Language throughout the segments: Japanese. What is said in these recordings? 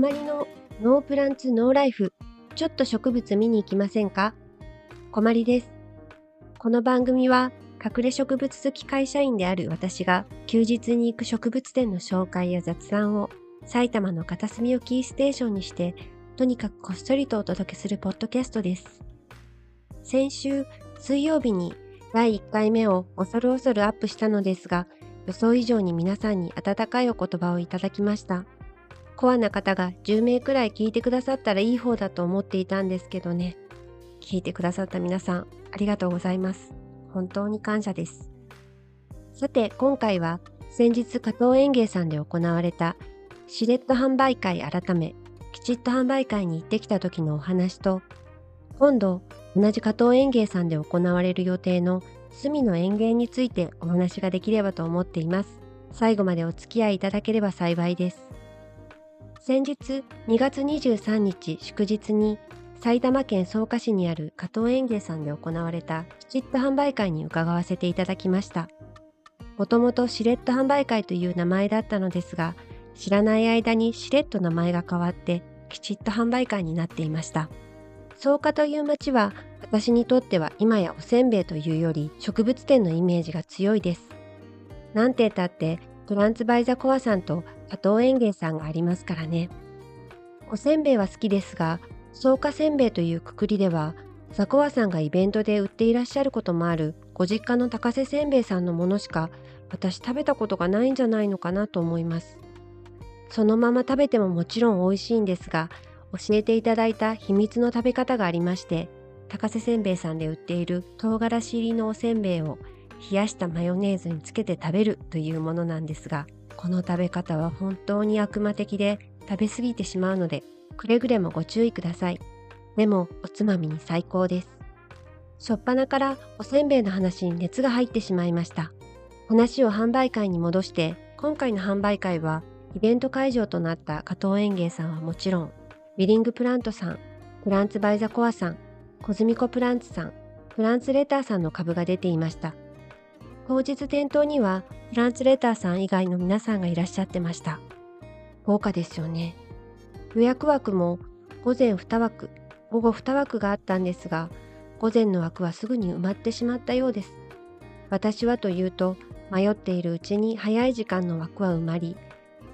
まりのノープランツノーライフちょっと植物見に行きませんか？こまりです。この番組は隠れ植物好き会社員である私が休日に行く植物店の紹介や雑談を埼玉の片隅をキーステーションにしてとにかくこっそりとお届けするポッドキャストです。先週水曜日に第1回目を恐る恐るアップしたのですが予想以上に皆さんに温かいお言葉をいただきました。コアな方が10名くらい聞いてくださったらいい方だと思っていたんですけどね。聞いてくださった皆さん、ありがとうございます。本当に感謝です。さて、今回は先日加藤園芸さんで行われたシレット販売会改め、きちっと販売会に行ってきた時のお話と、今度同じ加藤園芸さんで行われる予定の隅の園芸についてお話ができればと思っています。最後までお付き合いいただければ幸いです。先日2月23日祝日に埼玉県草加市にある加藤園芸さんで行われたシット販売会に伺わせていただきました。もともとシレット販売会という名前だったのですが、知らない間にしれっと名前が変わってきちっと販売会になっていました。草加という町は私にとっては今やおせんべいというより植物店のイメージが強いです。なんて言ったってトランツバイザコアさんと加藤園芸さんがありますからね。おせんべいは好きですが、草加せんべいというくくりでは、ザコアさんがイベントで売っていらっしゃることもあるご実家の高瀬せんべいさんのものしか私食べたことがないんじゃないのかなと思います。そのまま食べてももちろん美味しいんですが、教えていただいた秘密の食べ方がありまして、高瀬せんべいさんで売っている唐辛子入りのおせんべいを冷やしたマヨネーズにつけて食べるというものなんですが、この食べ方は本当に悪魔的で食べ過ぎてしまうので、くれぐれもご注意ください。でも、おつまみに最高です。しょっぱなからおせんべいの話に熱が入ってしまいました。話を販売会に戻して、今回の販売会はイベント会場となった加藤園芸さんはもちろん、ウィリングプラントさん、プランツバイザコアさん、コズミコプランツさん、プランツレターさんの株が出ていました。当日店頭にはプランツレターさん以外の皆さんがいらっしゃってました。豪華ですよね。予約枠も午前2枠、午後2枠があったんですが、午前の枠はすぐに埋まってしまったようです。私はというと、迷っているうちに早い時間の枠は埋まり、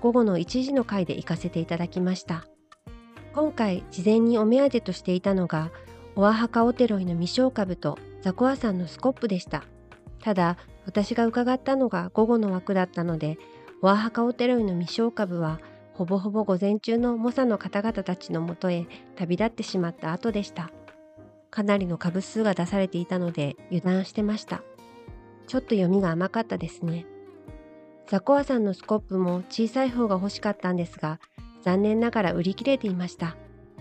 午後の1時の回で行かせていただきました。今回事前にお目当てとしていたのがオアハカオテロイの未消株とザコアさんのスコップでした。ただ私が伺ったのが午後の枠だったのでオアハカオテロイの未消株はほぼほぼ午前中の猛者の方々たちのもとへ旅立ってしまった後でした。かなりの株数が出されていたので油断してました。ちょっと読みが甘かったですね。ザコアさんのスコップも小さい方が欲しかったんですが、残念ながら売り切れていました。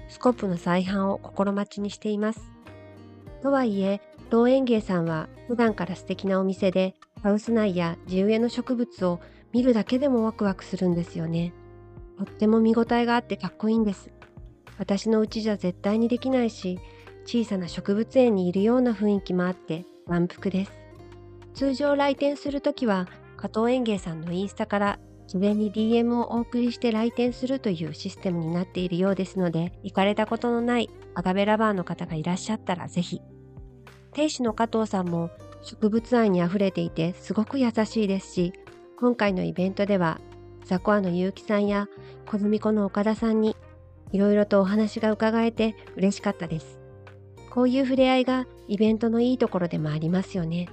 スコップの再販を心待ちにしています。とはいえ、東園芸さんは普段から素敵なお店で、ハウス内や地植えの植物を見るだけでもワクワクするんですよね。とっても見応えがあってかっこいいんです。私のうちじゃ絶対にできないし、小さな植物園にいるような雰囲気もあって満腹です。通常来店するときは加藤園芸さんのインスタから事前に DM をお送りして来店するというシステムになっているようですので、行かれたことのないアガベラバーの方がいらっしゃったらぜひ。店主の加藤さんも植物愛にあふれていてすごく優しいですし、今回のイベントではザコアの結城さんや小泉子の岡田さんにいろいろとお話が伺えて嬉しかったです。こういう触れ合いがイベントのいいところでもありますよね。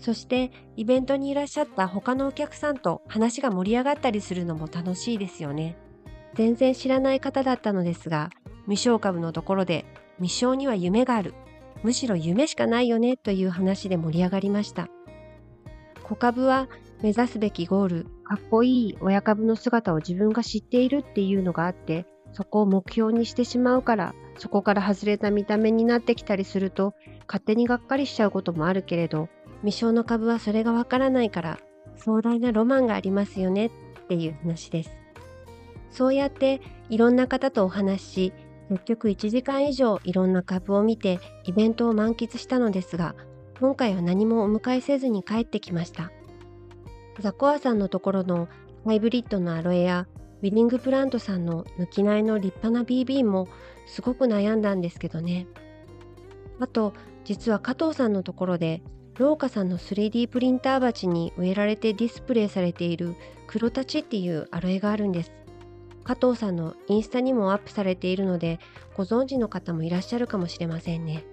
そしてイベントにいらっしゃった他のお客さんと話が盛り上がったりするのも楽しいですよね。全然知らない方だったのですが、未消株のところで未消には夢がある。むしろ夢しかないよねという話で盛り上がりました。小株は目指すべきゴール、かっこいい親株の姿を自分が知っているっていうのがあって、そこを目標にしてしまうから、そこから外れた見た目になってきたりすると、勝手にがっかりしちゃうこともあるけれど、未生の株はそれがわからないから壮大なロマンがありますよねっていう話です。そうやっていろんな方とお話しし、結局1時間以上いろんな株を見てイベントを満喫したのですが、今回は何もお迎えせずに帰ってきました。ザコアさんのところのハイブリッドのアロエやウィリングプラントさんの抜き苗の立派な BB もすごく悩んだんですけどね。あと、実は加藤さんのところで農家さんの 3D プリンター鉢に植えられてディスプレイされている黒立ちっていうアロエがあるんです。加藤さんのインスタにもアップされているのでご存知の方もいらっしゃるかもしれませんね。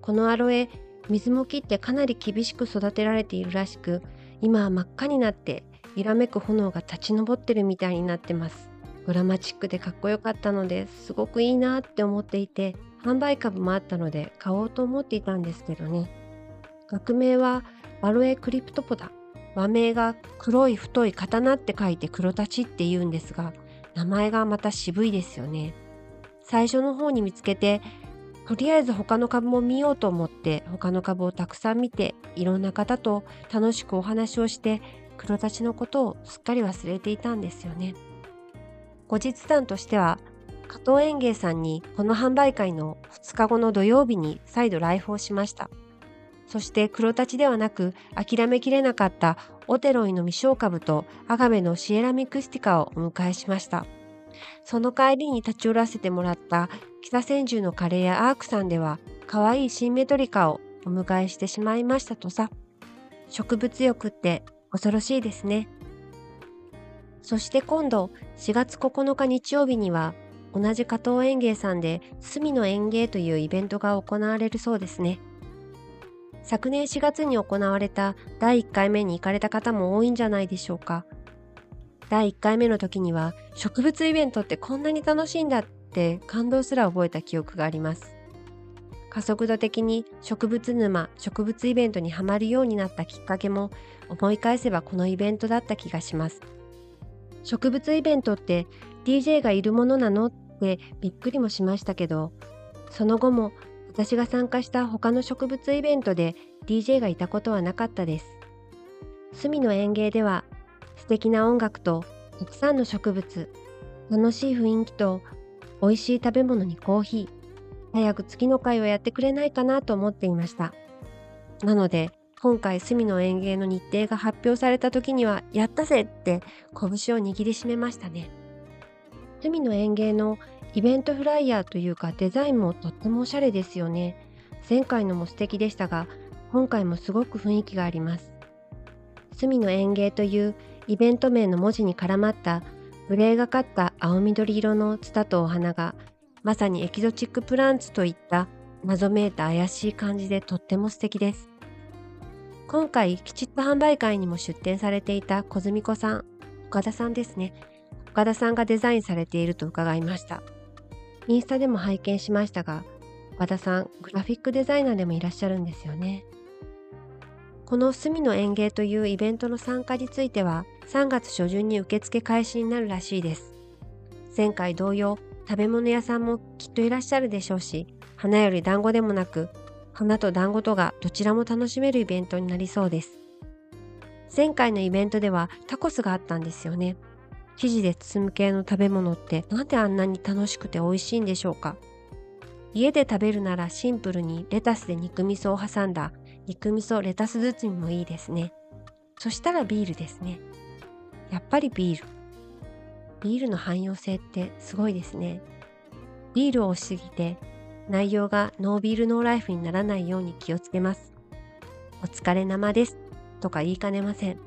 このアロエ水も切ってかなり厳しく育てられているらしく今は真っ赤になって揺らめく炎が立ち上ってるみたいになってます。ドラマチックでかっこよかったのですごくいいなって思っていて販売株もあったので買おうと思っていたんですけどね。学名はバロエクリプトポダ。和名が黒い太い刀って書いて黒立ちって言うんですが名前がまた渋いですよね最初の方に見つけてとりあえず他の株も見ようと思って他の株をたくさん見ていろんな方と楽しくお話をして黒立ちのことをすっかり忘れていたんですよね。後日談としては加藤園芸さんにこの販売会の2日後の土曜日に再度来訪しました。そして黒立ちではなく諦めきれなかったオテロイの実生株とアガベのシエラミクステカをお迎えしました。その帰りに立ち寄らせてもらった北千住のカレーやアークさんでは可愛いシンメトリカをお迎えしてしまいましたとさ。植物欲って恐ろしいですね。そして今度4月9日日曜日には同じ加藤園芸さんで隅の園芸というイベントが行われるそうですね。昨年4月に行われた第1回目に行かれた方も多いんじゃないでしょうか。第1回目の時には植物イベントってこんなに楽しいんだって感動すら覚えた記憶があります。加速度的に植物沼、植物イベントにはまるようになったきっかけも思い返せばこのイベントだった気がします。植物イベントって DJ がいるものなの？ってびっくりもしましたけど、その後も私が参加した他の植物イベントで DJ がいたことはなかったです。隅の園芸では素敵な音楽とたくさんの植物、楽しい雰囲気と美味しい食べ物にコーヒー、早く次の回をやってくれないかなと思っていました。なので、今回隅の園芸の日程が発表された時には、やったぜって拳を握りしめましたね。隅の園芸のイベントフライヤーというかデザインもとってもおしゃれですよね。前回のも素敵でしたが、今回もすごく雰囲気があります。隅の園芸というイベント名の文字に絡まったグレーがかった青緑色のツタとお花がまさにエキゾチックプランツといった謎めいた怪しい感じでとっても素敵です。今回きちっと販売会にも出展されていた小澄子さん、岡田さんですね。岡田さんがデザインされていると伺いました。インスタでも拝見しましたが、岡田さん、グラフィックデザイナーでもいらっしゃるんですよね。この隅の園芸というイベントの参加については3月初旬に受付開始になるらしいです。前回同様、食べ物屋さんもきっといらっしゃるでしょうし、花より団子でもなく、花と団子とがどちらも楽しめるイベントになりそうです。前回のイベントではタコスがあったんですよね。生地で包む系の食べ物ってなんであんなに楽しくて美味しいんでしょうか？家で食べるならシンプルにレタスで肉味噌を挟んだ肉味噌レタス包みもいいですね。そしたらビールですね。やっぱりビール。ビールの汎用性ってすごいですね。ビールを押しすぎて内容がノービールノーライフにならないように気をつけます。お疲れ生ですとか言いかねません。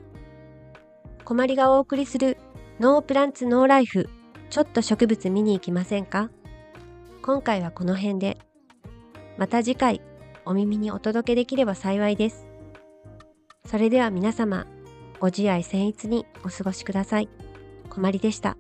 こまりがお送りするノープランツノーライフちょっと植物見に行きませんか？今回はこの辺で。また次回お耳にお届けできれば幸いです。それでは皆様、ご自愛僭越にお過ごしください。こまりでした。